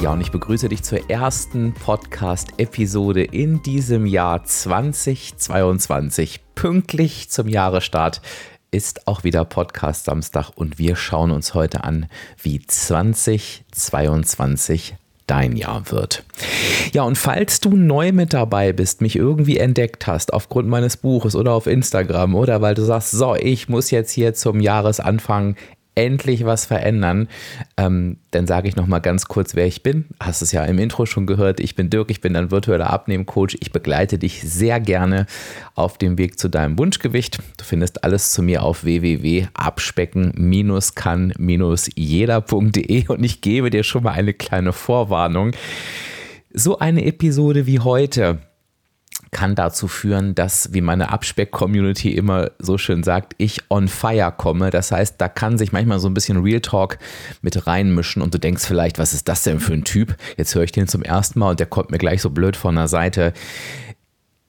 Ja, und ich begrüße dich zur ersten Podcast-Episode in diesem Jahr 2022. Pünktlich zum Jahresstart ist auch wieder Podcast Samstag und wir schauen uns heute an, wie 2022 dein Jahr wird. Ja, und falls du neu mit dabei bist, mich irgendwie entdeckt hast aufgrund meines Buches oder auf Instagram oder weil du sagst, so, ich muss jetzt hier zum Jahresanfang endlich was verändern, ähm, dann sage ich nochmal ganz kurz, wer ich bin. Hast es ja im Intro schon gehört. Ich bin Dirk, ich bin dein virtueller Abnehmcoach. Ich begleite dich sehr gerne auf dem Weg zu deinem Wunschgewicht. Du findest alles zu mir auf www.abspecken-kann-jeder.de und ich gebe dir schon mal eine kleine Vorwarnung. So eine Episode wie heute kann dazu führen, dass, wie meine Abspeck-Community immer so schön sagt, ich on fire komme. Das heißt, da kann sich manchmal so ein bisschen Real Talk mit reinmischen und du denkst vielleicht, was ist das denn für ein Typ? Jetzt höre ich den zum ersten Mal und der kommt mir gleich so blöd von der Seite.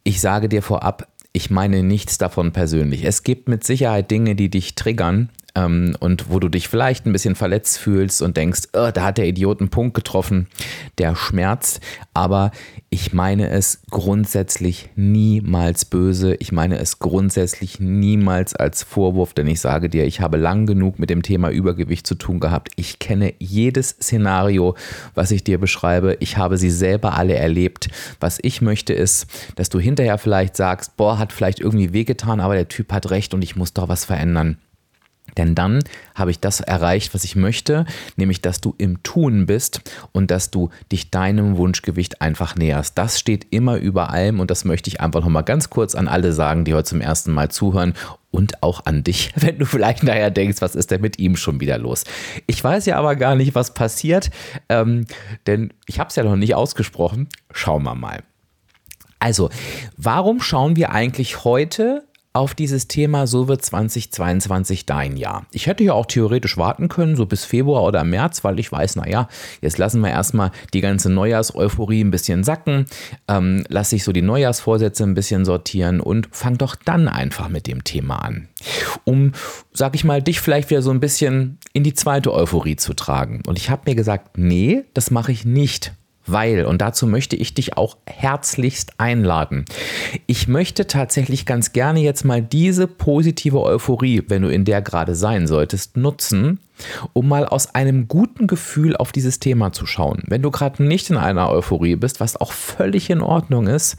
Ich sage dir vorab, ich meine nichts davon persönlich. Es gibt mit Sicherheit Dinge, die dich triggern ähm, und wo du dich vielleicht ein bisschen verletzt fühlst und denkst, oh, da hat der Idiot einen Punkt getroffen, der schmerzt. Aber ich meine es grundsätzlich niemals böse. Ich meine es grundsätzlich niemals als Vorwurf, denn ich sage dir, ich habe lang genug mit dem Thema Übergewicht zu tun gehabt. Ich kenne jedes Szenario, was ich dir beschreibe. Ich habe sie selber alle erlebt. Was ich möchte ist, dass du hinterher vielleicht sagst, boah, hat vielleicht irgendwie wehgetan, aber der Typ hat recht und ich muss doch was verändern. Denn dann habe ich das erreicht, was ich möchte, nämlich dass du im Tun bist und dass du dich deinem Wunschgewicht einfach näherst. Das steht immer über allem und das möchte ich einfach nochmal ganz kurz an alle sagen, die heute zum ersten Mal zuhören und auch an dich, wenn du vielleicht nachher denkst, was ist denn mit ihm schon wieder los? Ich weiß ja aber gar nicht, was passiert, ähm, denn ich habe es ja noch nicht ausgesprochen. Schauen wir mal. Also, warum schauen wir eigentlich heute auf dieses Thema, so wird 2022 dein Jahr. Ich hätte ja auch theoretisch warten können, so bis Februar oder März, weil ich weiß, naja, jetzt lassen wir erstmal die ganze Neujahrseuphorie ein bisschen sacken, ähm, lass ich so die Neujahrsvorsätze ein bisschen sortieren und fang doch dann einfach mit dem Thema an. Um, sag ich mal, dich vielleicht wieder so ein bisschen in die zweite Euphorie zu tragen. Und ich habe mir gesagt, nee, das mache ich nicht weil, und dazu möchte ich dich auch herzlichst einladen, ich möchte tatsächlich ganz gerne jetzt mal diese positive Euphorie, wenn du in der gerade sein solltest, nutzen, um mal aus einem guten Gefühl auf dieses Thema zu schauen. Wenn du gerade nicht in einer Euphorie bist, was auch völlig in Ordnung ist,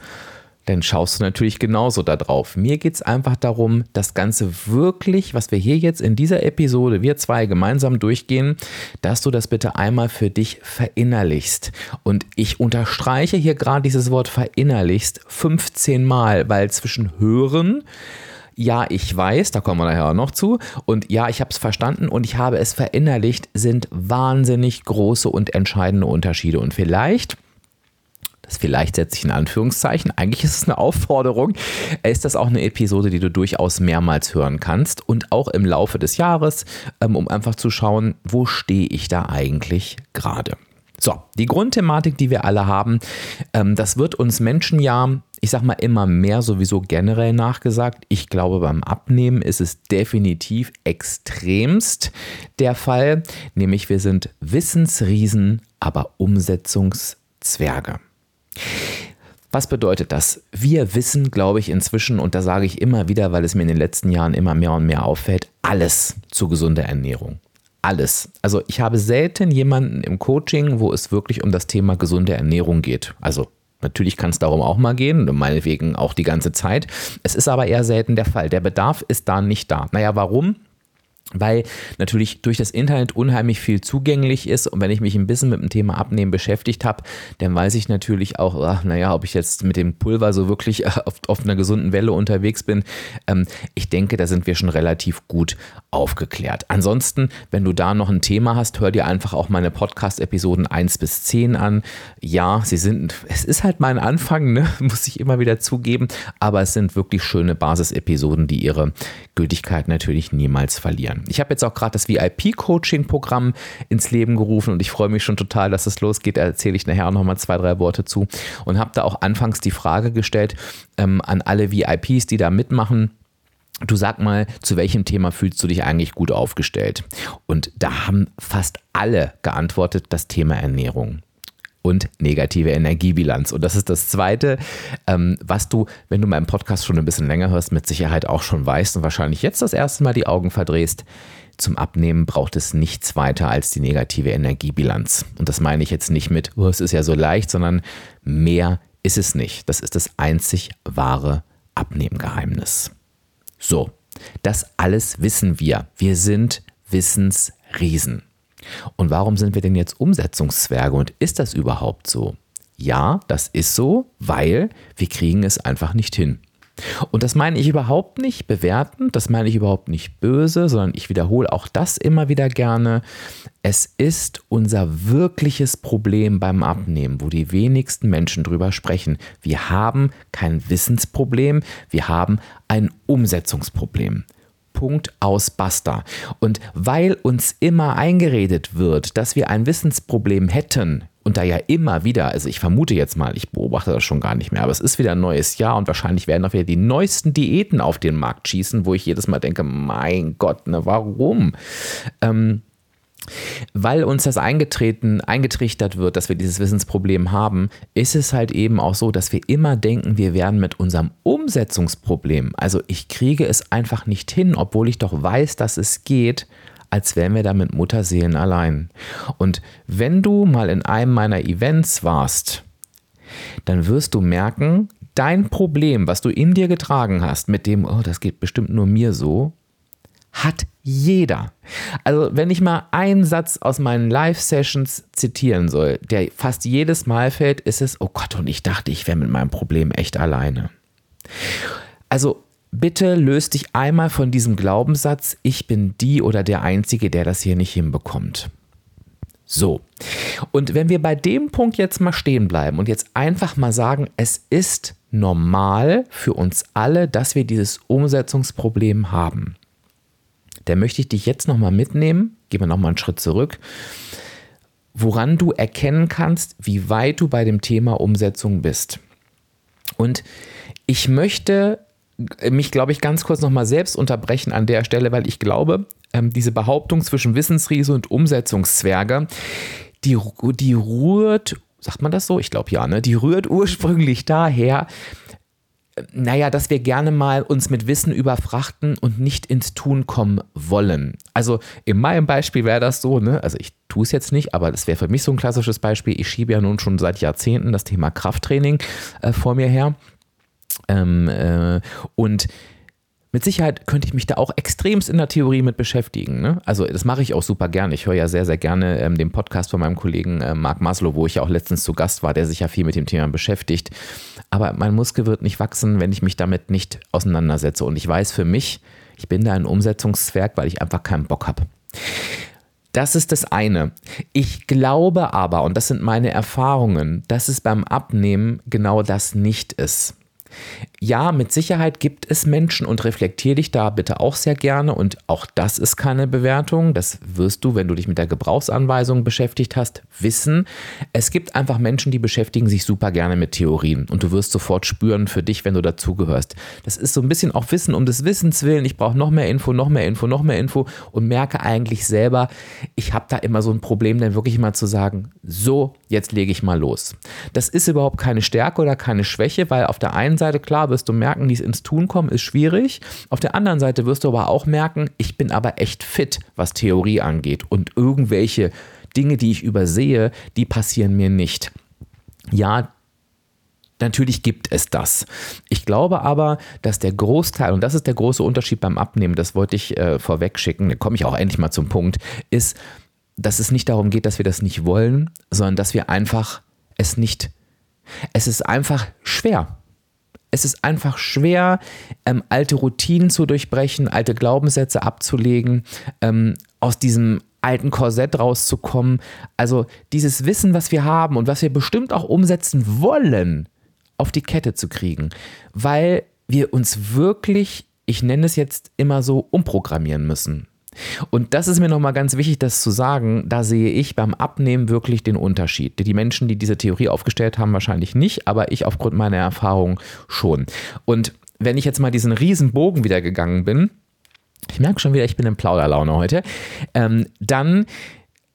dann schaust du natürlich genauso da drauf. Mir geht es einfach darum, das Ganze wirklich, was wir hier jetzt in dieser Episode, wir zwei gemeinsam durchgehen, dass du das bitte einmal für dich verinnerlichst. Und ich unterstreiche hier gerade dieses Wort verinnerlichst 15 Mal, weil zwischen hören, ja, ich weiß, da kommen wir nachher auch noch zu, und ja, ich habe es verstanden und ich habe es verinnerlicht, sind wahnsinnig große und entscheidende Unterschiede. Und vielleicht vielleicht setze ich in Anführungszeichen, eigentlich ist es eine Aufforderung, ist das auch eine Episode, die du durchaus mehrmals hören kannst und auch im Laufe des Jahres, ähm, um einfach zu schauen, wo stehe ich da eigentlich gerade. So, die Grundthematik, die wir alle haben, ähm, das wird uns Menschen ja, ich sag mal, immer mehr sowieso generell nachgesagt. Ich glaube, beim Abnehmen ist es definitiv extremst der Fall, nämlich wir sind Wissensriesen, aber Umsetzungszwerge. Was bedeutet das? Wir wissen, glaube ich, inzwischen, und da sage ich immer wieder, weil es mir in den letzten Jahren immer mehr und mehr auffällt, alles zu gesunder Ernährung. Alles. Also ich habe selten jemanden im Coaching, wo es wirklich um das Thema gesunde Ernährung geht. Also Natürlich kann es darum auch mal gehen, meinetwegen auch die ganze Zeit. Es ist aber eher selten der Fall. Der Bedarf ist da nicht da. Naja, warum? Weil natürlich durch das Internet unheimlich viel zugänglich ist und wenn ich mich ein bisschen mit dem Thema Abnehmen beschäftigt habe, dann weiß ich natürlich auch, ach, naja, ob ich jetzt mit dem Pulver so wirklich auf, auf einer gesunden Welle unterwegs bin. Ähm, ich denke, da sind wir schon relativ gut aufgeklärt. Ansonsten, wenn du da noch ein Thema hast, hör dir einfach auch meine Podcast-Episoden 1 bis 10 an. Ja, sie sind, es ist halt mein Anfang, ne? muss ich immer wieder zugeben, aber es sind wirklich schöne Basis-Episoden, die ihre Gültigkeit natürlich niemals verlieren. Ich habe jetzt auch gerade das VIP-Coaching-Programm ins Leben gerufen und ich freue mich schon total, dass es losgeht. Da erzähle ich nachher nochmal zwei, drei Worte zu. Und habe da auch anfangs die Frage gestellt ähm, an alle VIPs, die da mitmachen. Du sag mal, zu welchem Thema fühlst du dich eigentlich gut aufgestellt? Und da haben fast alle geantwortet, das Thema Ernährung und negative Energiebilanz. Und das ist das Zweite, ähm, was du, wenn du meinen Podcast schon ein bisschen länger hörst, mit Sicherheit auch schon weißt und wahrscheinlich jetzt das erste Mal die Augen verdrehst. Zum Abnehmen braucht es nichts weiter als die negative Energiebilanz. Und das meine ich jetzt nicht mit, oh, es ist ja so leicht, sondern mehr ist es nicht. Das ist das einzig wahre Abnehmgeheimnis. So, das alles wissen wir. Wir sind Wissensriesen. Und warum sind wir denn jetzt Umsetzungszwerge und ist das überhaupt so? Ja, das ist so, weil wir kriegen es einfach nicht hin. Und das meine ich überhaupt nicht bewertend, das meine ich überhaupt nicht böse, sondern ich wiederhole auch das immer wieder gerne. Es ist unser wirkliches Problem beim Abnehmen, wo die wenigsten Menschen drüber sprechen. Wir haben kein Wissensproblem, wir haben ein Umsetzungsproblem. Punkt aus Basta. Und weil uns immer eingeredet wird, dass wir ein Wissensproblem hätten, und da ja immer wieder, also ich vermute jetzt mal, ich beobachte das schon gar nicht mehr, aber es ist wieder ein neues Jahr und wahrscheinlich werden auch wieder die neuesten Diäten auf den Markt schießen, wo ich jedes Mal denke, mein Gott, ne, warum? Ähm, weil uns das eingetreten, eingetrichtert wird, dass wir dieses Wissensproblem haben, ist es halt eben auch so, dass wir immer denken, wir werden mit unserem Umsetzungsproblem, also ich kriege es einfach nicht hin, obwohl ich doch weiß, dass es geht, als wären wir da mit Mutterseelen allein. Und wenn du mal in einem meiner Events warst, dann wirst du merken, dein Problem, was du in dir getragen hast, mit dem, oh, das geht bestimmt nur mir so, hat jeder. Also wenn ich mal einen Satz aus meinen Live-Sessions zitieren soll, der fast jedes Mal fällt, ist es, oh Gott, und ich dachte, ich wäre mit meinem Problem echt alleine. Also bitte löst dich einmal von diesem Glaubenssatz, ich bin die oder der Einzige, der das hier nicht hinbekommt. So, und wenn wir bei dem Punkt jetzt mal stehen bleiben und jetzt einfach mal sagen, es ist normal für uns alle, dass wir dieses Umsetzungsproblem haben der möchte ich dich jetzt nochmal mitnehmen. Gehen wir nochmal einen Schritt zurück. Woran du erkennen kannst, wie weit du bei dem Thema Umsetzung bist. Und ich möchte mich, glaube ich, ganz kurz nochmal selbst unterbrechen an der Stelle, weil ich glaube, ähm, diese Behauptung zwischen Wissensriese und Umsetzungszwerge, die, die rührt, sagt man das so? Ich glaube ja, ne? Die rührt ursprünglich daher, naja, dass wir gerne mal uns mit Wissen überfrachten und nicht ins Tun kommen wollen. Also in meinem Beispiel wäre das so, ne? also ich tue es jetzt nicht, aber das wäre für mich so ein klassisches Beispiel. Ich schiebe ja nun schon seit Jahrzehnten das Thema Krafttraining äh, vor mir her. Ähm, äh, und mit Sicherheit könnte ich mich da auch extremst in der Theorie mit beschäftigen. Ne? Also das mache ich auch super gerne. Ich höre ja sehr, sehr gerne ähm, den Podcast von meinem Kollegen äh, Marc Maslow, wo ich ja auch letztens zu Gast war, der sich ja viel mit dem Thema beschäftigt. Aber mein Muskel wird nicht wachsen, wenn ich mich damit nicht auseinandersetze. Und ich weiß für mich, ich bin da ein Umsetzungszwerg, weil ich einfach keinen Bock habe. Das ist das eine. Ich glaube aber, und das sind meine Erfahrungen, dass es beim Abnehmen genau das nicht ist. Ja, mit Sicherheit gibt es Menschen und reflektier dich da bitte auch sehr gerne und auch das ist keine Bewertung. Das wirst du, wenn du dich mit der Gebrauchsanweisung beschäftigt hast, wissen. Es gibt einfach Menschen, die beschäftigen sich super gerne mit Theorien und du wirst sofort spüren für dich, wenn du dazugehörst. Das ist so ein bisschen auch Wissen um des Wissens willen. Ich brauche noch mehr Info, noch mehr Info, noch mehr Info und merke eigentlich selber, ich habe da immer so ein Problem, dann wirklich mal zu sagen, so, jetzt lege ich mal los. Das ist überhaupt keine Stärke oder keine Schwäche, weil auf der einen Seite, klar, wirst du merken, dies ins Tun kommen ist schwierig. Auf der anderen Seite wirst du aber auch merken, ich bin aber echt fit, was Theorie angeht. Und irgendwelche Dinge, die ich übersehe, die passieren mir nicht. Ja, Natürlich gibt es das. Ich glaube aber, dass der Großteil, und das ist der große Unterschied beim Abnehmen, das wollte ich äh, vorweg schicken, da komme ich auch endlich mal zum Punkt, ist, dass es nicht darum geht, dass wir das nicht wollen, sondern dass wir einfach es nicht. Es ist einfach schwer. Es ist einfach schwer, ähm, alte Routinen zu durchbrechen, alte Glaubenssätze abzulegen, ähm, aus diesem alten Korsett rauszukommen. Also dieses Wissen, was wir haben und was wir bestimmt auch umsetzen wollen, auf die Kette zu kriegen, weil wir uns wirklich, ich nenne es jetzt immer so, umprogrammieren müssen. Und das ist mir nochmal ganz wichtig, das zu sagen. Da sehe ich beim Abnehmen wirklich den Unterschied. Die Menschen, die diese Theorie aufgestellt haben, wahrscheinlich nicht, aber ich aufgrund meiner Erfahrung schon. Und wenn ich jetzt mal diesen riesen Bogen wieder gegangen bin, ich merke schon wieder, ich bin in Plauderlaune heute, ähm, dann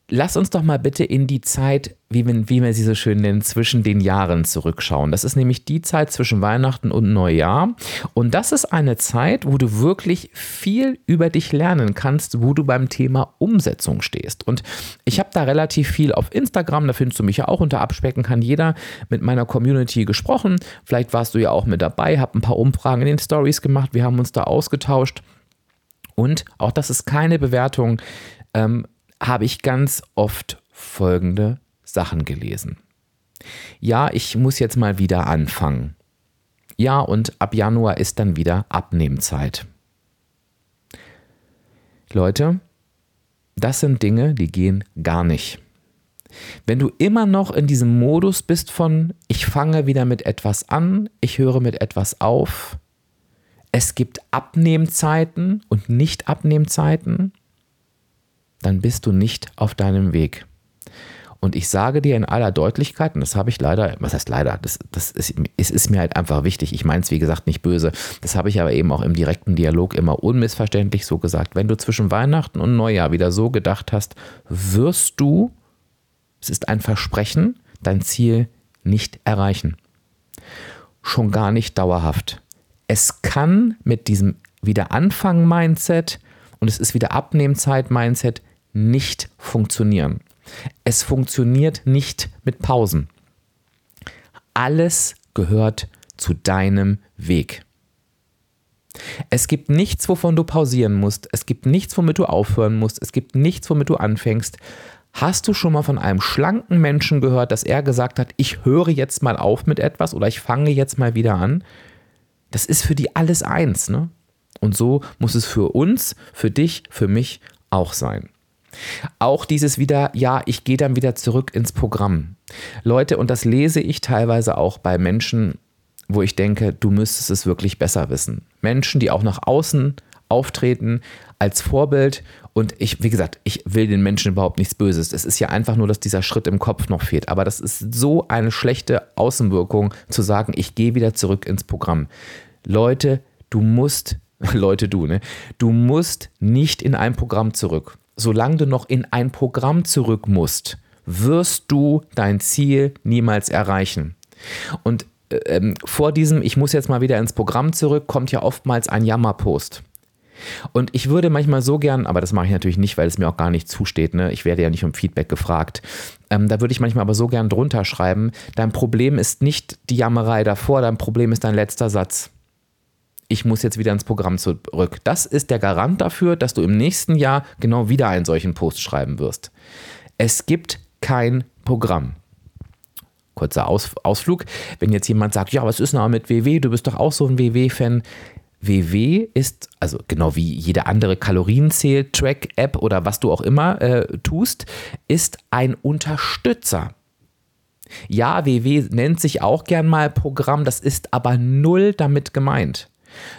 lass uns doch mal bitte in die Zeit, wie wir, wie wir sie so schön nennen, zwischen den Jahren zurückschauen. Das ist nämlich die Zeit zwischen Weihnachten und Neujahr. Und das ist eine Zeit, wo du wirklich viel über dich lernen kannst, wo du beim Thema Umsetzung stehst. Und ich habe da relativ viel auf Instagram, da findest du mich ja auch unter Abspecken, kann jeder mit meiner Community gesprochen. Vielleicht warst du ja auch mit dabei, habe ein paar Umfragen in den Stories gemacht, wir haben uns da ausgetauscht. Und auch das ist keine Bewertung. Ähm, habe ich ganz oft folgende Sachen gelesen. Ja, ich muss jetzt mal wieder anfangen. Ja, und ab Januar ist dann wieder Abnehmzeit. Leute, das sind Dinge, die gehen gar nicht. Wenn du immer noch in diesem Modus bist von, ich fange wieder mit etwas an, ich höre mit etwas auf, es gibt Abnehmzeiten und Nicht-Abnehmzeiten, dann bist du nicht auf deinem Weg. Und ich sage dir in aller Deutlichkeit, und das habe ich leider, was heißt leider, das, das ist, es ist mir halt einfach wichtig. Ich meine es, wie gesagt, nicht böse. Das habe ich aber eben auch im direkten Dialog immer unmissverständlich so gesagt. Wenn du zwischen Weihnachten und Neujahr wieder so gedacht hast, wirst du, es ist ein Versprechen, dein Ziel nicht erreichen. Schon gar nicht dauerhaft. Es kann mit diesem Wiederanfang-Mindset und es ist wieder Abnehmzeit-Mindset nicht funktionieren. Es funktioniert nicht mit Pausen. Alles gehört zu deinem Weg. Es gibt nichts, wovon du pausieren musst. Es gibt nichts, womit du aufhören musst. Es gibt nichts, womit du anfängst. Hast du schon mal von einem schlanken Menschen gehört, dass er gesagt hat, ich höre jetzt mal auf mit etwas oder ich fange jetzt mal wieder an? Das ist für die alles eins, ne? Und so muss es für uns, für dich, für mich auch sein. Auch dieses wieder, ja, ich gehe dann wieder zurück ins Programm. Leute, und das lese ich teilweise auch bei Menschen, wo ich denke, du müsstest es wirklich besser wissen. Menschen, die auch nach außen auftreten als Vorbild. Und ich, wie gesagt, ich will den Menschen überhaupt nichts Böses. Es ist ja einfach nur, dass dieser Schritt im Kopf noch fehlt. Aber das ist so eine schlechte Außenwirkung, zu sagen, ich gehe wieder zurück ins Programm. Leute, du musst, Leute, du, ne? Du musst nicht in ein Programm zurück solange du noch in ein Programm zurück musst, wirst du dein Ziel niemals erreichen. Und äh, ähm, vor diesem, ich muss jetzt mal wieder ins Programm zurück, kommt ja oftmals ein Jammerpost. Und ich würde manchmal so gern, aber das mache ich natürlich nicht, weil es mir auch gar nicht zusteht, ne? ich werde ja nicht um Feedback gefragt. Ähm, da würde ich manchmal aber so gern drunter schreiben, dein Problem ist nicht die Jammerei davor, dein Problem ist dein letzter Satz ich muss jetzt wieder ins Programm zurück. Das ist der Garant dafür, dass du im nächsten Jahr genau wieder einen solchen Post schreiben wirst. Es gibt kein Programm. Kurzer Aus Ausflug. Wenn jetzt jemand sagt, ja, was ist denn mit WW? Du bist doch auch so ein WW-Fan. WW ist, also genau wie jede andere Kalorienzähl-Track-App oder was du auch immer äh, tust, ist ein Unterstützer. Ja, WW nennt sich auch gern mal Programm, das ist aber null damit gemeint.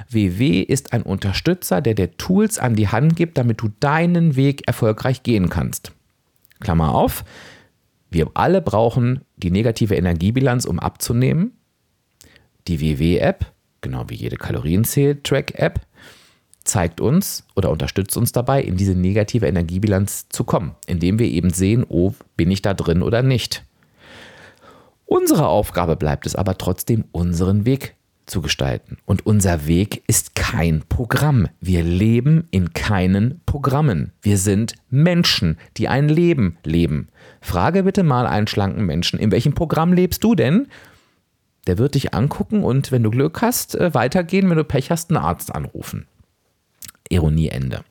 WW ist ein Unterstützer, der dir Tools an die Hand gibt, damit du deinen Weg erfolgreich gehen kannst. Klammer auf, wir alle brauchen die negative Energiebilanz, um abzunehmen. Die WW-App, genau wie jede Kalorienzähl-Track-App, zeigt uns oder unterstützt uns dabei, in diese negative Energiebilanz zu kommen, indem wir eben sehen, oh, bin ich da drin oder nicht. Unsere Aufgabe bleibt es aber trotzdem, unseren Weg zu gestalten. Und unser Weg ist kein Programm. Wir leben in keinen Programmen. Wir sind Menschen, die ein Leben leben. Frage bitte mal einen schlanken Menschen, in welchem Programm lebst du denn? Der wird dich angucken und wenn du Glück hast, äh, weitergehen, wenn du Pech hast, einen Arzt anrufen. Ironie Ende.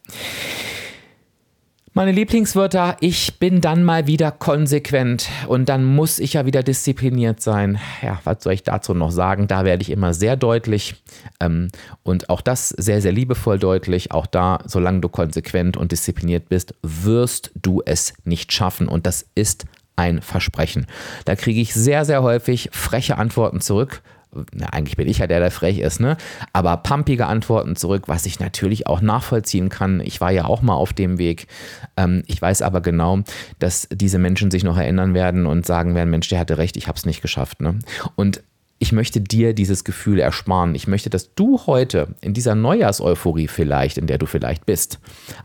Meine Lieblingswörter, ich bin dann mal wieder konsequent und dann muss ich ja wieder diszipliniert sein. Ja, was soll ich dazu noch sagen? Da werde ich immer sehr deutlich ähm, und auch das sehr, sehr liebevoll deutlich. Auch da, solange du konsequent und diszipliniert bist, wirst du es nicht schaffen und das ist ein Versprechen. Da kriege ich sehr, sehr häufig freche Antworten zurück na, eigentlich bin ich ja der, der frech ist, ne? Aber pumpige Antworten zurück, was ich natürlich auch nachvollziehen kann. Ich war ja auch mal auf dem Weg. Ähm, ich weiß aber genau, dass diese Menschen sich noch erinnern werden und sagen werden, Mensch, der hatte recht, ich habe es nicht geschafft. Ne? Und ich möchte dir dieses Gefühl ersparen. Ich möchte, dass du heute in dieser Neujahrseuphorie vielleicht, in der du vielleicht bist,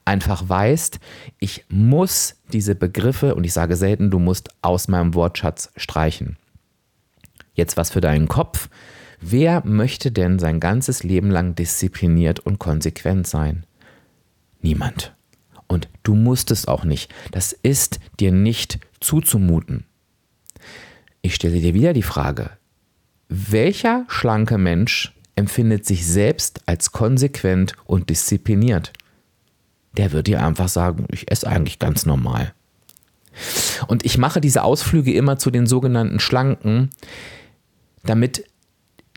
einfach weißt, ich muss diese Begriffe, und ich sage selten, du musst aus meinem Wortschatz streichen. Jetzt was für deinen Kopf. Wer möchte denn sein ganzes Leben lang diszipliniert und konsequent sein? Niemand. Und du musst es auch nicht. Das ist dir nicht zuzumuten. Ich stelle dir wieder die Frage, welcher schlanke Mensch empfindet sich selbst als konsequent und diszipliniert? Der wird dir einfach sagen, ich esse eigentlich ganz normal. Und ich mache diese Ausflüge immer zu den sogenannten Schlanken, damit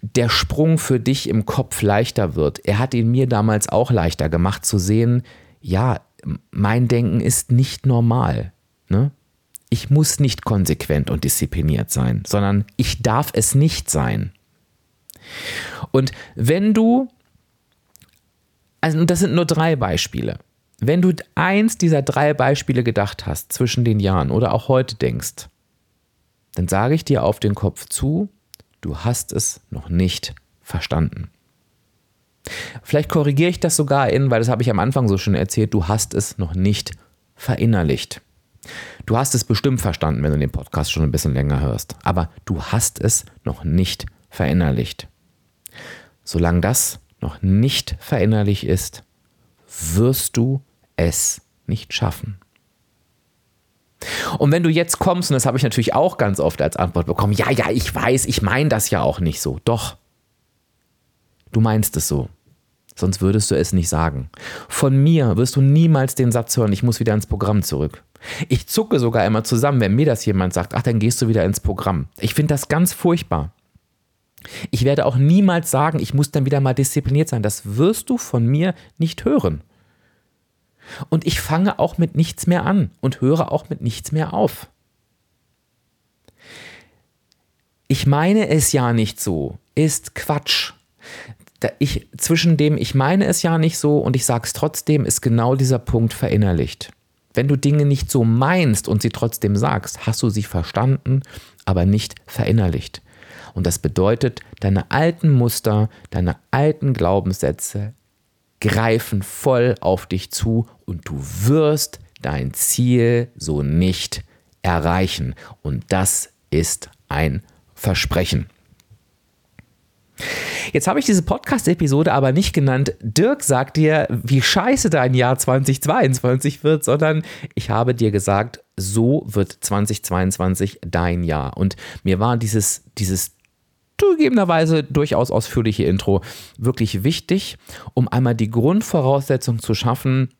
der Sprung für dich im Kopf leichter wird. Er hat ihn mir damals auch leichter gemacht zu sehen, ja, mein Denken ist nicht normal. Ne? Ich muss nicht konsequent und diszipliniert sein, sondern ich darf es nicht sein. Und wenn du, also das sind nur drei Beispiele, wenn du eins dieser drei Beispiele gedacht hast zwischen den Jahren oder auch heute denkst, dann sage ich dir auf den Kopf zu, du hast es noch nicht verstanden. Vielleicht korrigiere ich das sogar in, weil das habe ich am Anfang so schon erzählt, du hast es noch nicht verinnerlicht. Du hast es bestimmt verstanden, wenn du den Podcast schon ein bisschen länger hörst, aber du hast es noch nicht verinnerlicht. Solange das noch nicht verinnerlicht ist, wirst du es nicht schaffen. Und wenn du jetzt kommst, und das habe ich natürlich auch ganz oft als Antwort bekommen, ja, ja, ich weiß, ich meine das ja auch nicht so. Doch, du meinst es so. Sonst würdest du es nicht sagen. Von mir wirst du niemals den Satz hören, ich muss wieder ins Programm zurück. Ich zucke sogar immer zusammen, wenn mir das jemand sagt, ach, dann gehst du wieder ins Programm. Ich finde das ganz furchtbar. Ich werde auch niemals sagen, ich muss dann wieder mal diszipliniert sein. Das wirst du von mir nicht hören. Und ich fange auch mit nichts mehr an und höre auch mit nichts mehr auf. Ich meine es ja nicht so, ist Quatsch. Ich, zwischen dem ich meine es ja nicht so und ich sage es trotzdem, ist genau dieser Punkt verinnerlicht. Wenn du Dinge nicht so meinst und sie trotzdem sagst, hast du sie verstanden, aber nicht verinnerlicht. Und das bedeutet, deine alten Muster, deine alten Glaubenssätze greifen voll auf dich zu und du wirst dein Ziel so nicht erreichen. Und das ist ein Versprechen. Jetzt habe ich diese Podcast-Episode aber nicht genannt, Dirk sagt dir, wie scheiße dein Jahr 2022 wird, sondern ich habe dir gesagt, so wird 2022 dein Jahr. Und mir war dieses, dieses zugegebenerweise durchaus ausführliche Intro wirklich wichtig, um einmal die Grundvoraussetzung zu schaffen,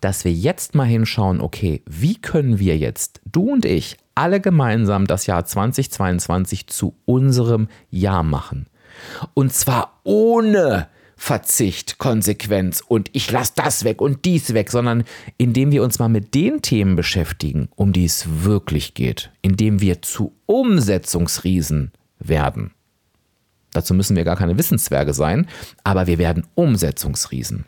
dass wir jetzt mal hinschauen, okay, wie können wir jetzt, du und ich, alle gemeinsam das Jahr 2022 zu unserem Jahr machen? Und zwar ohne Verzicht, Konsequenz und ich lasse das weg und dies weg, sondern indem wir uns mal mit den Themen beschäftigen, um die es wirklich geht, indem wir zu Umsetzungsriesen werden. Dazu müssen wir gar keine Wissenszwerge sein, aber wir werden Umsetzungsriesen.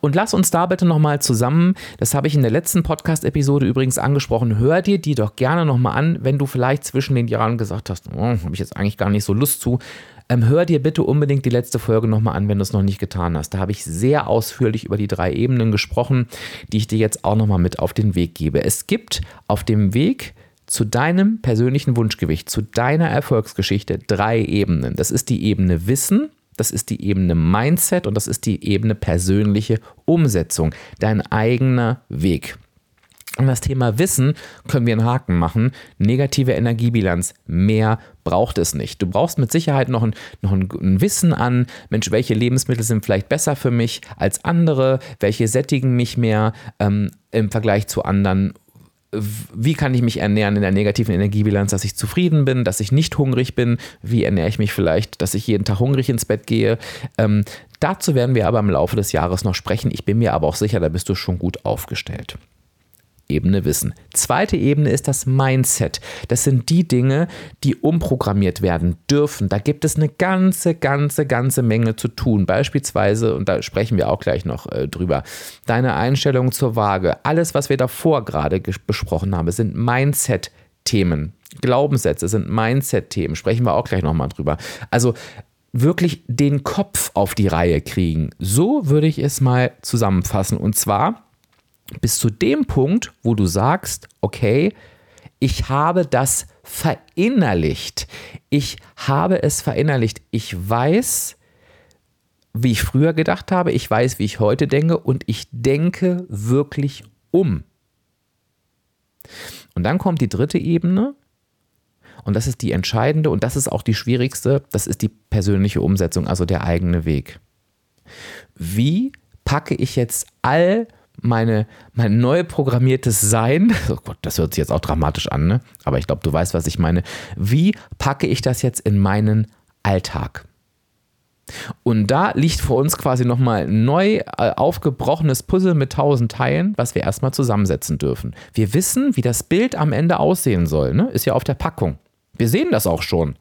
Und lass uns da bitte nochmal zusammen, das habe ich in der letzten Podcast-Episode übrigens angesprochen, hör dir die doch gerne nochmal an, wenn du vielleicht zwischen den Jahren gesagt hast, oh, habe ich jetzt eigentlich gar nicht so Lust zu. Ähm, hör dir bitte unbedingt die letzte Folge nochmal an, wenn du es noch nicht getan hast. Da habe ich sehr ausführlich über die drei Ebenen gesprochen, die ich dir jetzt auch nochmal mit auf den Weg gebe. Es gibt auf dem Weg zu deinem persönlichen Wunschgewicht, zu deiner Erfolgsgeschichte drei Ebenen. Das ist die Ebene Wissen, das ist die Ebene Mindset und das ist die Ebene persönliche Umsetzung, dein eigener Weg. An das Thema Wissen können wir einen Haken machen. Negative Energiebilanz, mehr braucht es nicht. Du brauchst mit Sicherheit noch ein, noch ein, Wissen an, Mensch, welche Lebensmittel sind vielleicht besser für mich als andere, welche sättigen mich mehr ähm, im Vergleich zu anderen. Wie kann ich mich ernähren in der negativen Energiebilanz, dass ich zufrieden bin, dass ich nicht hungrig bin? Wie ernähre ich mich vielleicht, dass ich jeden Tag hungrig ins Bett gehe? Ähm, dazu werden wir aber im Laufe des Jahres noch sprechen. Ich bin mir aber auch sicher, da bist du schon gut aufgestellt. Ebene Wissen. Zweite Ebene ist das Mindset. Das sind die Dinge, die umprogrammiert werden dürfen. Da gibt es eine ganze, ganze, ganze Menge zu tun. Beispielsweise, und da sprechen wir auch gleich noch äh, drüber, deine Einstellung zur Waage. Alles, was wir davor gerade besprochen haben, sind Mindset-Themen. Glaubenssätze sind Mindset-Themen. Sprechen wir auch gleich nochmal drüber. Also wirklich den Kopf auf die Reihe kriegen. So würde ich es mal zusammenfassen. Und zwar bis zu dem Punkt, wo du sagst, okay, ich habe das verinnerlicht. Ich habe es verinnerlicht. Ich weiß, wie ich früher gedacht habe, ich weiß, wie ich heute denke und ich denke wirklich um. Und dann kommt die dritte Ebene und das ist die entscheidende und das ist auch die schwierigste, das ist die persönliche Umsetzung, also der eigene Weg. Wie packe ich jetzt all meine, mein neu programmiertes Sein, oh Gott, das hört sich jetzt auch dramatisch an, ne? aber ich glaube, du weißt, was ich meine. Wie packe ich das jetzt in meinen Alltag? Und da liegt vor uns quasi nochmal ein neu äh, aufgebrochenes Puzzle mit tausend Teilen, was wir erstmal zusammensetzen dürfen. Wir wissen, wie das Bild am Ende aussehen soll, ne? ist ja auf der Packung. Wir sehen das auch schon.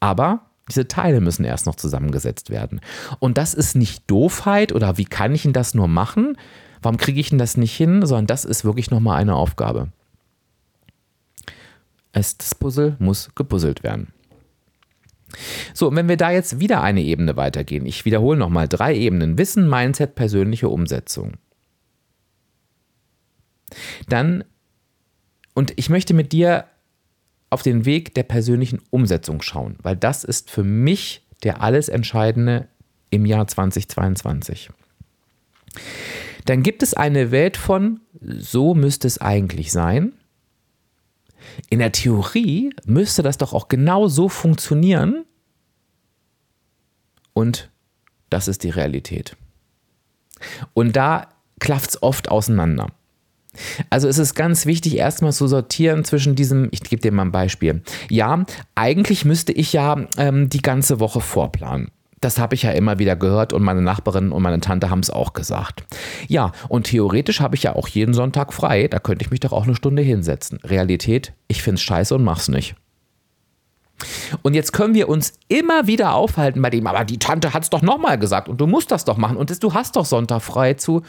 Aber diese Teile müssen erst noch zusammengesetzt werden. Und das ist nicht Doofheit oder wie kann ich denn das nur machen, Warum kriege ich denn das nicht hin? Sondern das ist wirklich nochmal eine Aufgabe. Es, das Puzzle muss gepuzzelt werden. So, und wenn wir da jetzt wieder eine Ebene weitergehen, ich wiederhole nochmal drei Ebenen: Wissen, Mindset, persönliche Umsetzung. Dann, und ich möchte mit dir auf den Weg der persönlichen Umsetzung schauen, weil das ist für mich der alles Entscheidende im Jahr 2022 dann gibt es eine Welt von, so müsste es eigentlich sein. In der Theorie müsste das doch auch genau so funktionieren. Und das ist die Realität. Und da klafft es oft auseinander. Also es ist ganz wichtig, erstmal zu sortieren zwischen diesem, ich gebe dir mal ein Beispiel. Ja, eigentlich müsste ich ja ähm, die ganze Woche vorplanen. Das habe ich ja immer wieder gehört und meine Nachbarin und meine Tante haben es auch gesagt. Ja, und theoretisch habe ich ja auch jeden Sonntag frei, da könnte ich mich doch auch eine Stunde hinsetzen. Realität, ich finde es scheiße und mach's nicht. Und jetzt können wir uns immer wieder aufhalten bei dem, aber die Tante hat es doch nochmal gesagt und du musst das doch machen und du hast doch Sonntag frei zu.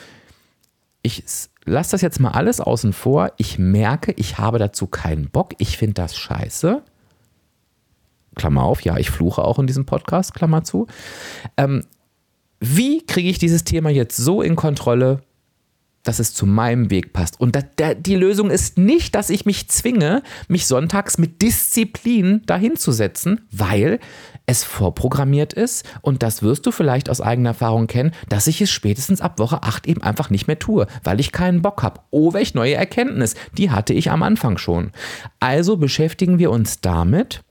Ich lasse das jetzt mal alles außen vor. Ich merke, ich habe dazu keinen Bock. Ich finde das scheiße. Klammer auf, ja, ich fluche auch in diesem Podcast, Klammer zu. Ähm, wie kriege ich dieses Thema jetzt so in Kontrolle, dass es zu meinem Weg passt? Und da, da, die Lösung ist nicht, dass ich mich zwinge, mich sonntags mit Disziplin dahinzusetzen, weil es vorprogrammiert ist und das wirst du vielleicht aus eigener Erfahrung kennen, dass ich es spätestens ab Woche 8 eben einfach nicht mehr tue, weil ich keinen Bock habe. Oh, welch neue Erkenntnis, die hatte ich am Anfang schon. Also beschäftigen wir uns damit,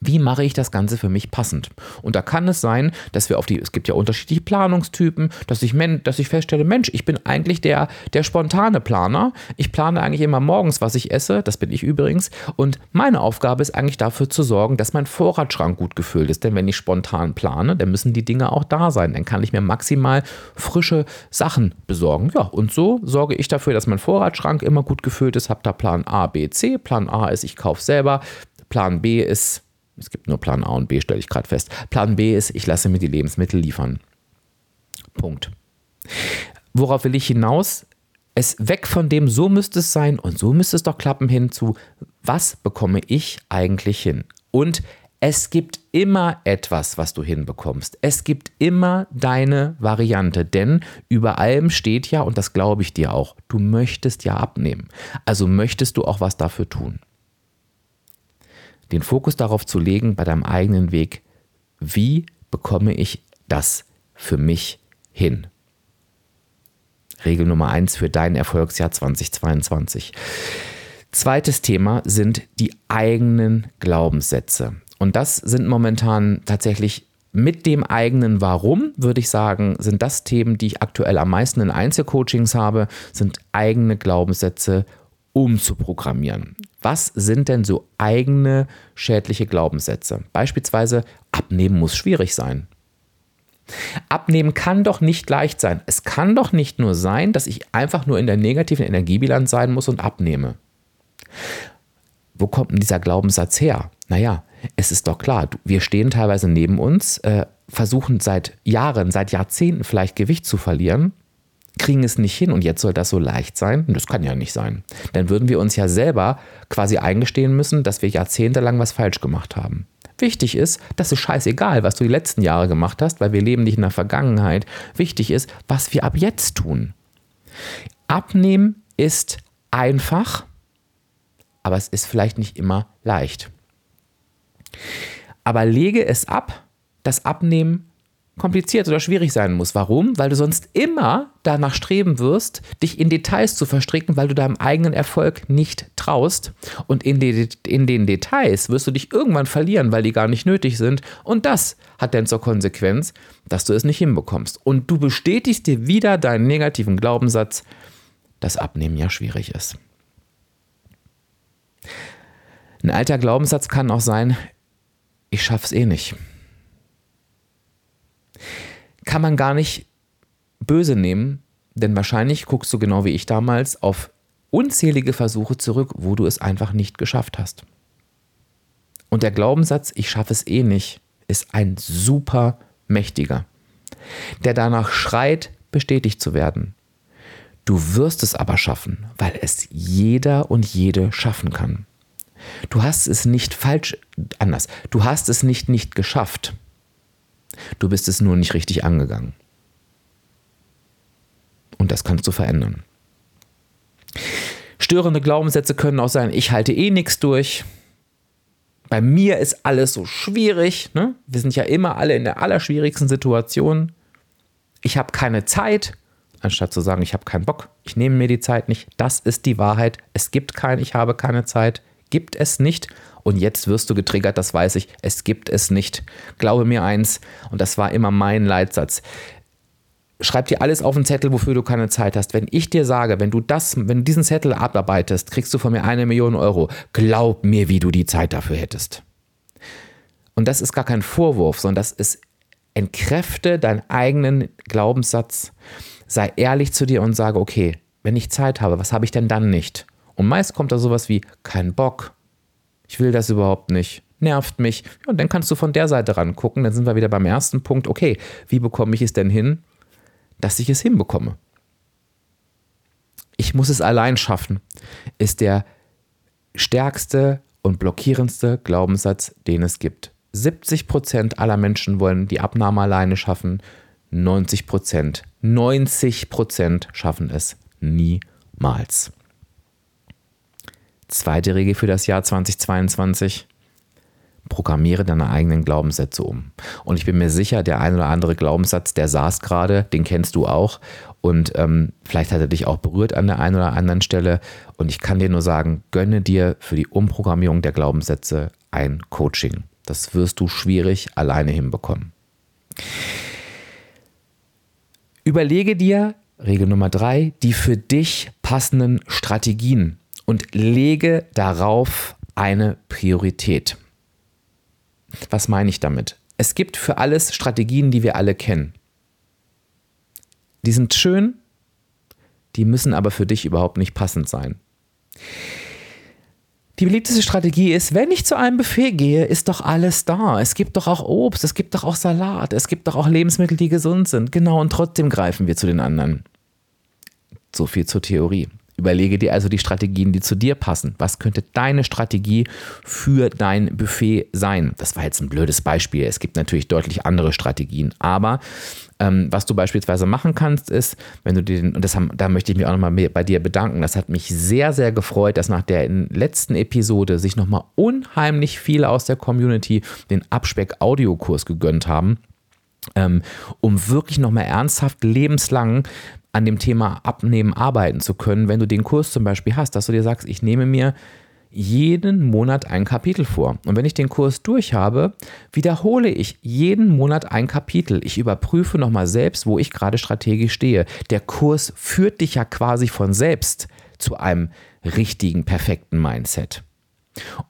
wie mache ich das Ganze für mich passend? Und da kann es sein, dass wir auf die, es gibt ja unterschiedliche Planungstypen, dass ich, dass ich feststelle, Mensch, ich bin eigentlich der, der spontane Planer. Ich plane eigentlich immer morgens, was ich esse, das bin ich übrigens. Und meine Aufgabe ist eigentlich dafür zu sorgen, dass mein Vorratsschrank gut gefüllt ist. Denn wenn ich spontan plane, dann müssen die Dinge auch da sein. Dann kann ich mir maximal frische Sachen besorgen. Ja, und so sorge ich dafür, dass mein Vorratsschrank immer gut gefüllt ist. Hab da Plan A, B, C. Plan A ist, ich kaufe selber. Plan B ist, es gibt nur Plan A und B, stelle ich gerade fest. Plan B ist, ich lasse mir die Lebensmittel liefern. Punkt. Worauf will ich hinaus? Es weg von dem, so müsste es sein und so müsste es doch klappen, hin zu, was bekomme ich eigentlich hin? Und es gibt immer etwas, was du hinbekommst. Es gibt immer deine Variante, denn über allem steht ja, und das glaube ich dir auch, du möchtest ja abnehmen. Also möchtest du auch was dafür tun den Fokus darauf zu legen, bei deinem eigenen Weg, wie bekomme ich das für mich hin? Regel Nummer eins für dein Erfolgsjahr 2022. Zweites Thema sind die eigenen Glaubenssätze. Und das sind momentan tatsächlich mit dem eigenen Warum, würde ich sagen, sind das Themen, die ich aktuell am meisten in Einzelcoachings habe, sind eigene Glaubenssätze umzuprogrammieren. Was sind denn so eigene schädliche Glaubenssätze? Beispielsweise, abnehmen muss schwierig sein. Abnehmen kann doch nicht leicht sein. Es kann doch nicht nur sein, dass ich einfach nur in der negativen Energiebilanz sein muss und abnehme. Wo kommt denn dieser Glaubenssatz her? Naja, es ist doch klar, wir stehen teilweise neben uns, äh, versuchen seit Jahren, seit Jahrzehnten vielleicht Gewicht zu verlieren, kriegen es nicht hin und jetzt soll das so leicht sein? Das kann ja nicht sein. Dann würden wir uns ja selber quasi eingestehen müssen, dass wir jahrzehntelang was falsch gemacht haben. Wichtig ist, das ist scheißegal, was du die letzten Jahre gemacht hast, weil wir leben nicht in der Vergangenheit. Wichtig ist, was wir ab jetzt tun. Abnehmen ist einfach, aber es ist vielleicht nicht immer leicht. Aber lege es ab, dass Abnehmen kompliziert oder schwierig sein muss. Warum? Weil du sonst immer danach streben wirst, dich in Details zu verstricken, weil du deinem eigenen Erfolg nicht traust. Und in, die, in den Details wirst du dich irgendwann verlieren, weil die gar nicht nötig sind. Und das hat dann zur Konsequenz, dass du es nicht hinbekommst. Und du bestätigst dir wieder deinen negativen Glaubenssatz, dass Abnehmen ja schwierig ist. Ein alter Glaubenssatz kann auch sein, ich schaff's eh nicht. Kann man gar nicht böse nehmen, denn wahrscheinlich guckst du genau wie ich damals auf unzählige Versuche zurück, wo du es einfach nicht geschafft hast. Und der Glaubenssatz, ich schaffe es eh nicht, ist ein super mächtiger, der danach schreit, bestätigt zu werden. Du wirst es aber schaffen, weil es jeder und jede schaffen kann. Du hast es nicht falsch, anders. Du hast es nicht nicht geschafft. Du bist es nur nicht richtig angegangen. Und das kannst du verändern. Störende Glaubenssätze können auch sein, ich halte eh nichts durch. Bei mir ist alles so schwierig. Ne? Wir sind ja immer alle in der allerschwierigsten Situation. Ich habe keine Zeit, anstatt zu sagen, ich habe keinen Bock, ich nehme mir die Zeit nicht. Das ist die Wahrheit. Es gibt kein, ich habe keine Zeit gibt es nicht. Und jetzt wirst du getriggert, das weiß ich. Es gibt es nicht. Glaube mir eins, und das war immer mein Leitsatz. Schreib dir alles auf den Zettel, wofür du keine Zeit hast. Wenn ich dir sage, wenn du das, wenn du diesen Zettel abarbeitest, kriegst du von mir eine Million Euro. Glaub mir, wie du die Zeit dafür hättest. Und das ist gar kein Vorwurf, sondern das ist entkräfte deinen eigenen Glaubenssatz. Sei ehrlich zu dir und sage, okay, wenn ich Zeit habe, was habe ich denn dann nicht? Und meist kommt da sowas wie kein Bock. Ich will das überhaupt nicht. Nervt mich. Ja, und dann kannst du von der Seite rangucken. Dann sind wir wieder beim ersten Punkt. Okay, wie bekomme ich es denn hin, dass ich es hinbekomme? Ich muss es allein schaffen, ist der stärkste und blockierendste Glaubenssatz, den es gibt. 70 Prozent aller Menschen wollen die Abnahme alleine schaffen. 90 Prozent, 90 Prozent schaffen es niemals. Zweite Regel für das Jahr 2022. Programmiere deine eigenen Glaubenssätze um. Und ich bin mir sicher, der ein oder andere Glaubenssatz, der saß gerade, den kennst du auch. Und ähm, vielleicht hat er dich auch berührt an der einen oder anderen Stelle. Und ich kann dir nur sagen, gönne dir für die Umprogrammierung der Glaubenssätze ein Coaching. Das wirst du schwierig alleine hinbekommen. Überlege dir, Regel Nummer drei, die für dich passenden Strategien und lege darauf eine Priorität. Was meine ich damit? Es gibt für alles Strategien, die wir alle kennen. Die sind schön, die müssen aber für dich überhaupt nicht passend sein. Die beliebteste Strategie ist, wenn ich zu einem Buffet gehe, ist doch alles da. Es gibt doch auch Obst, es gibt doch auch Salat, es gibt doch auch Lebensmittel, die gesund sind. Genau, und trotzdem greifen wir zu den anderen. So viel zur Theorie. Überlege dir also die Strategien, die zu dir passen. Was könnte deine Strategie für dein Buffet sein? Das war jetzt ein blödes Beispiel. Es gibt natürlich deutlich andere Strategien. Aber ähm, was du beispielsweise machen kannst, ist, wenn du den, und das haben, da möchte ich mich auch nochmal bei dir bedanken. Das hat mich sehr, sehr gefreut, dass nach der letzten Episode sich nochmal unheimlich viele aus der Community den Abspeck-Audiokurs gegönnt haben. Ähm, um wirklich nochmal ernsthaft lebenslang an dem Thema Abnehmen arbeiten zu können, wenn du den Kurs zum Beispiel hast, dass du dir sagst, ich nehme mir jeden Monat ein Kapitel vor. Und wenn ich den Kurs durch habe, wiederhole ich jeden Monat ein Kapitel. Ich überprüfe nochmal selbst, wo ich gerade strategisch stehe. Der Kurs führt dich ja quasi von selbst zu einem richtigen, perfekten Mindset.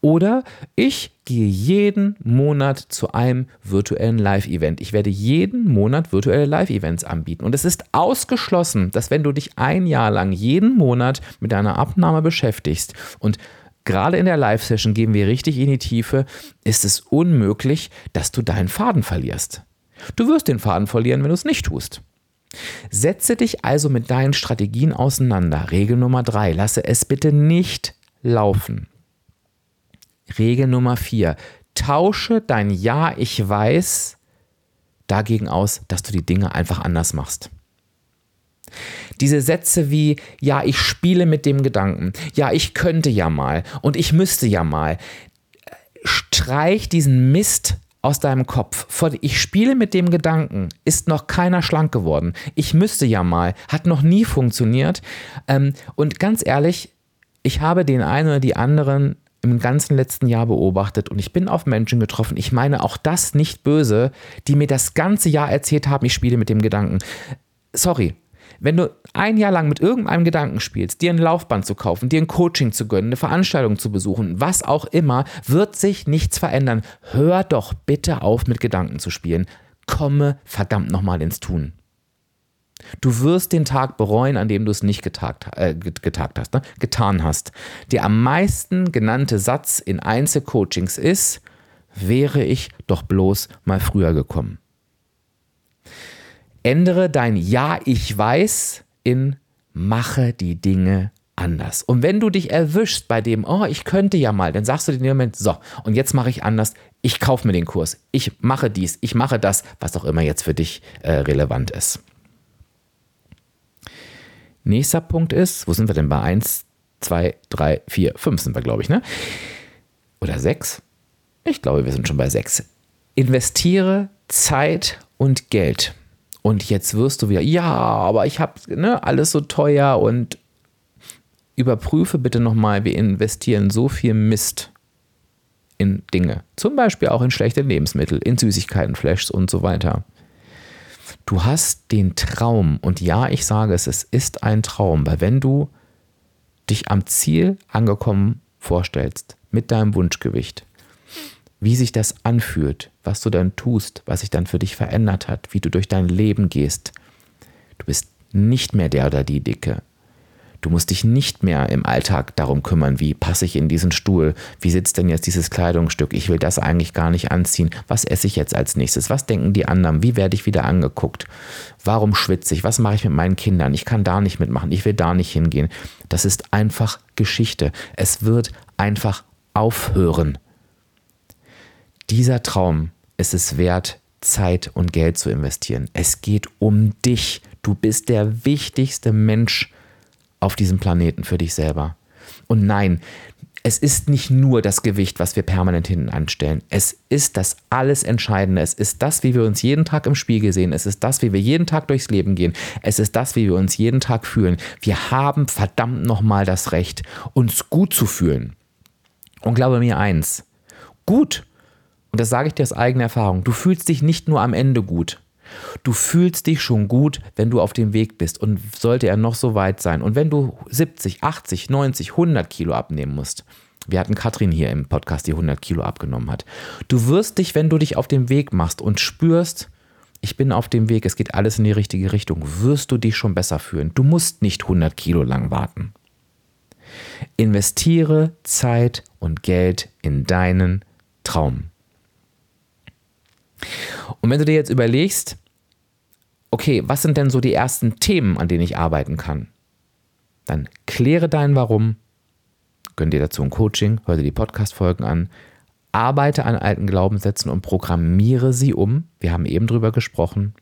Oder ich gehe jeden Monat zu einem virtuellen Live-Event. Ich werde jeden Monat virtuelle Live-Events anbieten. Und es ist ausgeschlossen, dass wenn du dich ein Jahr lang jeden Monat mit deiner Abnahme beschäftigst und gerade in der Live-Session gehen wir richtig in die Tiefe, ist es unmöglich, dass du deinen Faden verlierst. Du wirst den Faden verlieren, wenn du es nicht tust. Setze dich also mit deinen Strategien auseinander. Regel Nummer drei, lasse es bitte nicht laufen. Regel Nummer vier, tausche dein Ja, ich weiß dagegen aus, dass du die Dinge einfach anders machst. Diese Sätze wie, ja, ich spiele mit dem Gedanken, ja, ich könnte ja mal und ich müsste ja mal. Streich diesen Mist aus deinem Kopf. Ich spiele mit dem Gedanken, ist noch keiner schlank geworden. Ich müsste ja mal, hat noch nie funktioniert. Ähm, und ganz ehrlich, ich habe den einen oder die anderen im ganzen letzten Jahr beobachtet und ich bin auf Menschen getroffen, ich meine auch das nicht böse, die mir das ganze Jahr erzählt haben, ich spiele mit dem Gedanken. Sorry, wenn du ein Jahr lang mit irgendeinem Gedanken spielst, dir ein Laufband zu kaufen, dir ein Coaching zu gönnen, eine Veranstaltung zu besuchen, was auch immer, wird sich nichts verändern. Hör doch bitte auf, mit Gedanken zu spielen. Komme verdammt nochmal ins Tun. Du wirst den Tag bereuen, an dem du es nicht getagt, äh, getagt hast, ne? getan hast. Der am meisten genannte Satz in Einzelcoachings ist, wäre ich doch bloß mal früher gekommen. Ändere dein Ja, ich weiß in mache die Dinge anders. Und wenn du dich erwischst bei dem, oh, ich könnte ja mal, dann sagst du dir in dem Moment, so, und jetzt mache ich anders, ich kaufe mir den Kurs, ich mache dies, ich mache das, was auch immer jetzt für dich äh, relevant ist. Nächster Punkt ist, wo sind wir denn bei 1, 2, 3, 4, 5 sind wir, glaube ich, ne? Oder 6? Ich glaube, wir sind schon bei 6. Investiere Zeit und Geld und jetzt wirst du wieder, ja, aber ich habe ne, alles so teuer und überprüfe bitte nochmal, wir investieren so viel Mist in Dinge. Zum Beispiel auch in schlechte Lebensmittel, in Süßigkeiten, Flashs und so weiter. Du hast den Traum, und ja, ich sage es, es ist ein Traum, weil wenn du dich am Ziel angekommen vorstellst, mit deinem Wunschgewicht, wie sich das anfühlt, was du dann tust, was sich dann für dich verändert hat, wie du durch dein Leben gehst. Du bist nicht mehr der oder die Dicke. Du musst dich nicht mehr im Alltag darum kümmern, wie passe ich in diesen Stuhl, wie sitzt denn jetzt dieses Kleidungsstück, ich will das eigentlich gar nicht anziehen, was esse ich jetzt als nächstes, was denken die anderen, wie werde ich wieder angeguckt, warum schwitze ich, was mache ich mit meinen Kindern, ich kann da nicht mitmachen, ich will da nicht hingehen. Das ist einfach Geschichte. Es wird einfach aufhören. Dieser Traum ist es wert, Zeit und Geld zu investieren. Es geht um dich. Du bist der wichtigste Mensch auf diesem Planeten für dich selber. Und nein, es ist nicht nur das Gewicht, was wir permanent hinten anstellen. Es ist das alles Entscheidende. Es ist das, wie wir uns jeden Tag im Spiegel sehen. Es ist das, wie wir jeden Tag durchs Leben gehen. Es ist das, wie wir uns jeden Tag fühlen. Wir haben verdammt nochmal das Recht, uns gut zu fühlen. Und glaube mir eins, gut und das sage ich dir aus eigener Erfahrung, du fühlst dich nicht nur am Ende gut. Du fühlst dich schon gut, wenn du auf dem Weg bist und sollte er noch so weit sein. Und wenn du 70, 80, 90, 100 Kilo abnehmen musst, wir hatten Katrin hier im Podcast, die 100 Kilo abgenommen hat. Du wirst dich, wenn du dich auf dem Weg machst und spürst, ich bin auf dem Weg, es geht alles in die richtige Richtung, wirst du dich schon besser fühlen. Du musst nicht 100 Kilo lang warten. Investiere Zeit und Geld in deinen Traum. Und wenn du dir jetzt überlegst, okay, was sind denn so die ersten Themen, an denen ich arbeiten kann? Dann kläre dein Warum, gönn dir dazu ein Coaching, hör dir die Podcast-Folgen an, arbeite an alten Glaubenssätzen und programmiere sie um. Wir haben eben drüber gesprochen.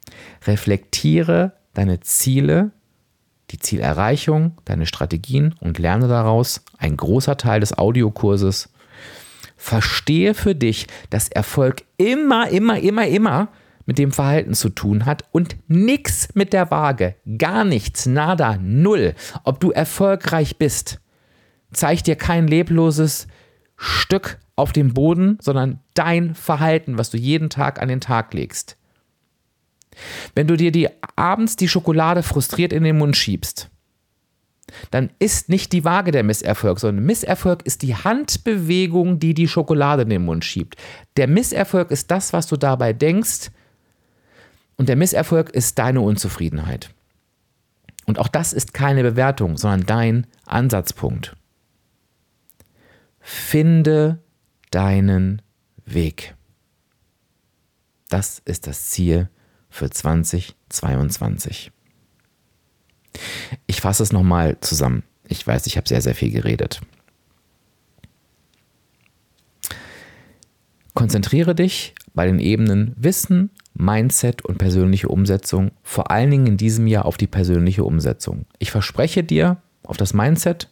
Reflektiere deine Ziele, die Zielerreichung, deine Strategien und lerne daraus. Ein großer Teil des Audiokurses Verstehe für dich, dass Erfolg immer, immer, immer, immer mit dem Verhalten zu tun hat und nichts mit der Waage, gar nichts, nada, null. Ob du erfolgreich bist, zeigt dir kein lebloses Stück auf dem Boden, sondern dein Verhalten, was du jeden Tag an den Tag legst. Wenn du dir die abends die Schokolade frustriert in den Mund schiebst, dann ist nicht die Waage der Misserfolg, sondern Misserfolg ist die Handbewegung, die die Schokolade in den Mund schiebt. Der Misserfolg ist das, was du dabei denkst, und der Misserfolg ist deine Unzufriedenheit. Und auch das ist keine Bewertung, sondern dein Ansatzpunkt. Finde deinen Weg. Das ist das Ziel für 2022. Ich fasse es nochmal zusammen. Ich weiß, ich habe sehr, sehr viel geredet. Konzentriere dich bei den Ebenen Wissen, Mindset und persönliche Umsetzung, vor allen Dingen in diesem Jahr auf die persönliche Umsetzung. Ich verspreche dir, auf das Mindset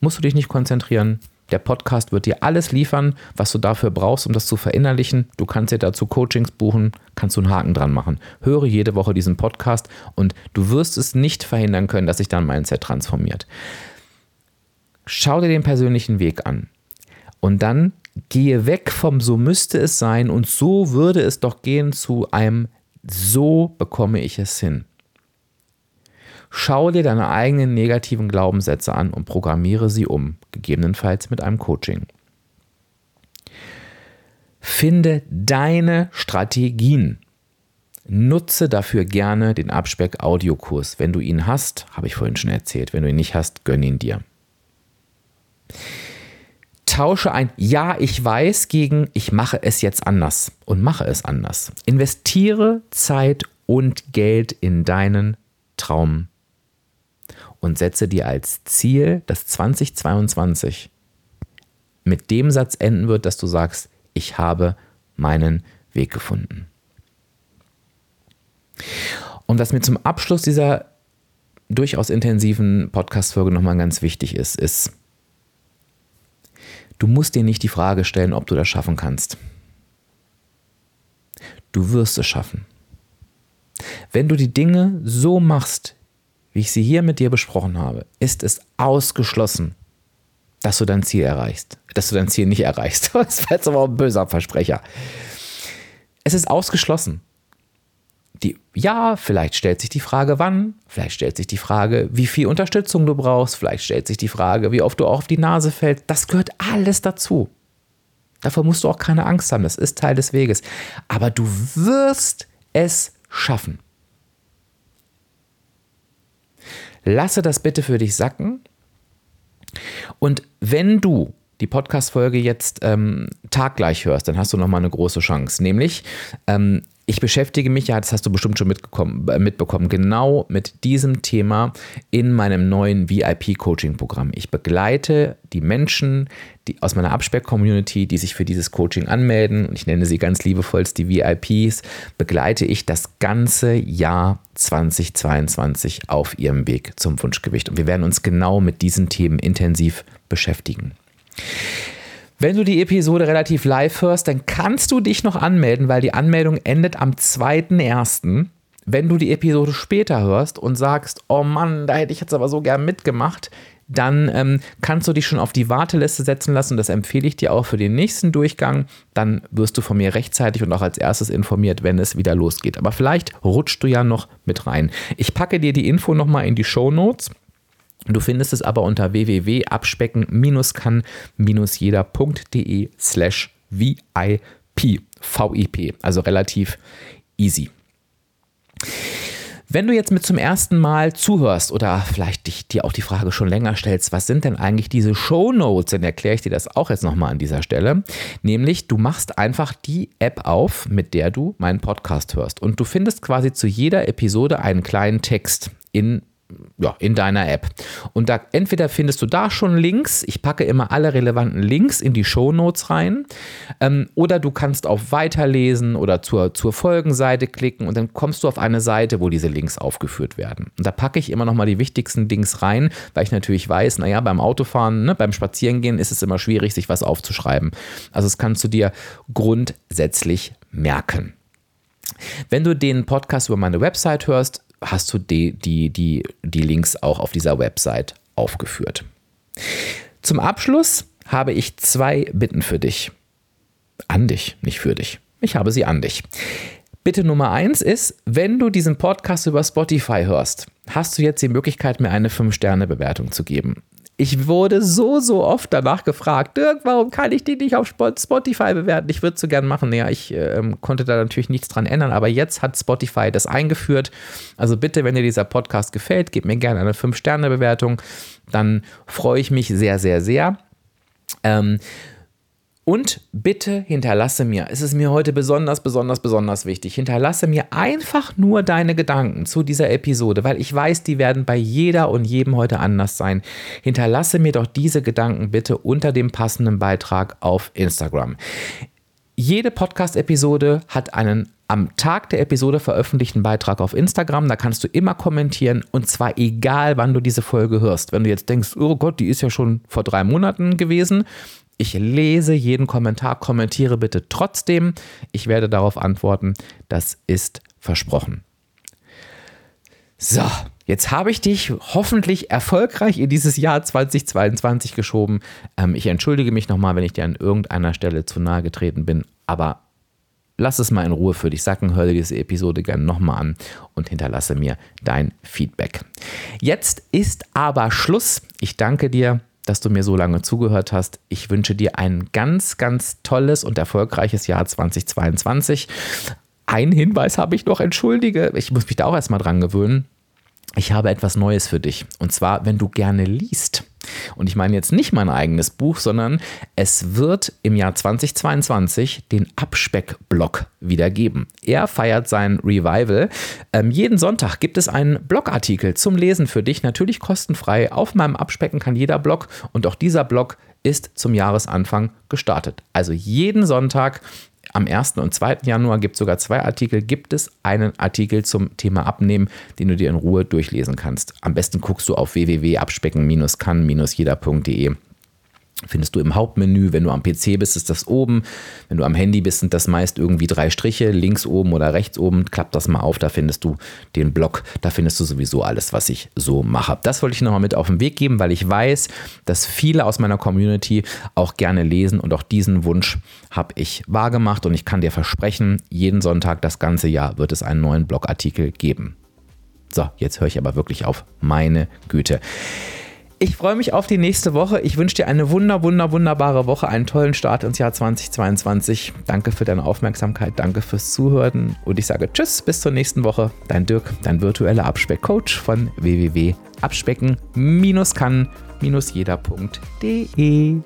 musst du dich nicht konzentrieren. Der Podcast wird dir alles liefern, was du dafür brauchst, um das zu verinnerlichen. Du kannst dir dazu Coachings buchen, kannst du einen Haken dran machen. Höre jede Woche diesen Podcast und du wirst es nicht verhindern können, dass sich dein Mindset transformiert. Schau dir den persönlichen Weg an und dann gehe weg vom so müsste es sein und so würde es doch gehen zu einem so bekomme ich es hin. Schau dir deine eigenen negativen Glaubenssätze an und programmiere sie um, gegebenenfalls mit einem Coaching. Finde deine Strategien. Nutze dafür gerne den Abspeck-Audiokurs. Wenn du ihn hast, habe ich vorhin schon erzählt. Wenn du ihn nicht hast, gönn ihn dir. Tausche ein Ja, ich weiß gegen Ich mache es jetzt anders und mache es anders. Investiere Zeit und Geld in deinen Traum und setze dir als Ziel, dass 2022 mit dem Satz enden wird, dass du sagst, ich habe meinen Weg gefunden. Und was mir zum Abschluss dieser durchaus intensiven Podcast-Folge nochmal ganz wichtig ist, ist, du musst dir nicht die Frage stellen, ob du das schaffen kannst. Du wirst es schaffen. Wenn du die Dinge so machst, wie ich sie hier mit dir besprochen habe, ist es ausgeschlossen, dass du dein Ziel erreichst. Dass du dein Ziel nicht erreichst. Das wäre jetzt aber ein böser Versprecher. Es ist ausgeschlossen. Die, ja, vielleicht stellt sich die Frage, wann, vielleicht stellt sich die Frage, wie viel Unterstützung du brauchst, vielleicht stellt sich die Frage, wie oft du auch auf die Nase fällst. Das gehört alles dazu. Davor musst du auch keine Angst haben, das ist Teil des Weges. Aber du wirst es schaffen. Lasse das bitte für dich sacken. Und wenn du die Podcast-Folge jetzt ähm, taggleich hörst, dann hast du nochmal eine große Chance. Nämlich, ähm, ich beschäftige mich, ja, das hast du bestimmt schon äh, mitbekommen, genau mit diesem Thema in meinem neuen VIP-Coaching-Programm. Ich begleite die Menschen die, aus meiner Abspeck-Community, die sich für dieses Coaching anmelden, und ich nenne sie ganz liebevollst die VIPs, begleite ich das ganze Jahr 2022 auf ihrem Weg zum Wunschgewicht. Und wir werden uns genau mit diesen Themen intensiv beschäftigen. Wenn du die Episode relativ live hörst, dann kannst du dich noch anmelden, weil die Anmeldung endet am 2.1. Wenn du die Episode später hörst und sagst, oh Mann, da hätte ich jetzt aber so gern mitgemacht, dann ähm, kannst du dich schon auf die Warteliste setzen lassen. Das empfehle ich dir auch für den nächsten Durchgang. Dann wirst du von mir rechtzeitig und auch als erstes informiert, wenn es wieder losgeht. Aber vielleicht rutschst du ja noch mit rein. Ich packe dir die Info nochmal in die Show Notes. Du findest es aber unter www.abspecken-kann-jeder.de slash VIP, VIP, also relativ easy. Wenn du jetzt mit zum ersten Mal zuhörst oder vielleicht dich, dir auch die Frage schon länger stellst, was sind denn eigentlich diese Show Notes, dann erkläre ich dir das auch jetzt nochmal an dieser Stelle. Nämlich, du machst einfach die App auf, mit der du meinen Podcast hörst. Und du findest quasi zu jeder Episode einen kleinen Text in ja, in deiner App. Und da entweder findest du da schon Links, ich packe immer alle relevanten Links in die Show Notes rein, ähm, oder du kannst auf Weiterlesen oder zur, zur Folgenseite klicken und dann kommst du auf eine Seite, wo diese Links aufgeführt werden. Und da packe ich immer nochmal die wichtigsten Dings rein, weil ich natürlich weiß, naja, beim Autofahren, ne, beim Spazierengehen ist es immer schwierig, sich was aufzuschreiben. Also das kannst du dir grundsätzlich merken. Wenn du den Podcast über meine Website hörst, hast du die, die, die, die Links auch auf dieser Website aufgeführt. Zum Abschluss habe ich zwei Bitten für dich. An dich, nicht für dich. Ich habe sie an dich. Bitte Nummer eins ist, wenn du diesen Podcast über Spotify hörst, hast du jetzt die Möglichkeit, mir eine 5-Sterne-Bewertung zu geben. Ich wurde so, so oft danach gefragt, Dirk, warum kann ich die nicht auf Spotify bewerten? Ich würde es so gern machen. Ja, ich äh, konnte da natürlich nichts dran ändern, aber jetzt hat Spotify das eingeführt. Also bitte, wenn dir dieser Podcast gefällt, gib mir gerne eine 5-Sterne-Bewertung. Dann freue ich mich sehr, sehr, sehr. Ähm, und bitte hinterlasse mir, es ist mir heute besonders, besonders, besonders wichtig, hinterlasse mir einfach nur deine Gedanken zu dieser Episode, weil ich weiß, die werden bei jeder und jedem heute anders sein. Hinterlasse mir doch diese Gedanken bitte unter dem passenden Beitrag auf Instagram. Jede Podcast-Episode hat einen am Tag der Episode veröffentlichten Beitrag auf Instagram. Da kannst du immer kommentieren und zwar egal, wann du diese Folge hörst. Wenn du jetzt denkst, oh Gott, die ist ja schon vor drei Monaten gewesen, ich lese jeden Kommentar, kommentiere bitte trotzdem. Ich werde darauf antworten. Das ist versprochen. So, jetzt habe ich dich hoffentlich erfolgreich in dieses Jahr 2022 geschoben. Ähm, ich entschuldige mich nochmal, wenn ich dir an irgendeiner Stelle zu nahe getreten bin, aber lass es mal in Ruhe für dich sacken, hör dir diese Episode gerne nochmal an und hinterlasse mir dein Feedback. Jetzt ist aber Schluss. Ich danke dir dass du mir so lange zugehört hast. Ich wünsche dir ein ganz, ganz tolles und erfolgreiches Jahr 2022. Ein Hinweis habe ich noch, entschuldige, ich muss mich da auch erstmal dran gewöhnen. Ich habe etwas Neues für dich. Und zwar, wenn du gerne liest. Und ich meine jetzt nicht mein eigenes Buch, sondern es wird im Jahr 2022 den Abspeck-Blog wieder geben. Er feiert sein Revival. Ähm, jeden Sonntag gibt es einen Blogartikel zum Lesen für dich, natürlich kostenfrei. Auf meinem Abspecken kann jeder Blog und auch dieser Blog ist zum Jahresanfang gestartet. Also jeden Sonntag am 1. und 2. Januar gibt es sogar zwei Artikel, gibt es einen Artikel zum Thema Abnehmen, den du dir in Ruhe durchlesen kannst. Am besten guckst du auf www.abspecken-kann-jeder.de findest du im Hauptmenü. Wenn du am PC bist, ist das oben. Wenn du am Handy bist, sind das meist irgendwie drei Striche, links oben oder rechts oben. Klapp das mal auf, da findest du den Blog. Da findest du sowieso alles, was ich so mache. Das wollte ich nochmal mit auf den Weg geben, weil ich weiß, dass viele aus meiner Community auch gerne lesen und auch diesen Wunsch habe ich wahrgemacht und ich kann dir versprechen, jeden Sonntag das ganze Jahr wird es einen neuen Blogartikel geben. So, jetzt höre ich aber wirklich auf. Meine Güte. Ich freue mich auf die nächste Woche. Ich wünsche dir eine wunder, wunder, wunderbare Woche, einen tollen Start ins Jahr 2022. Danke für deine Aufmerksamkeit, danke fürs Zuhören und ich sage Tschüss, bis zur nächsten Woche. Dein Dirk, dein virtueller Abspeckcoach von www.abspecken-kann-jeder.de.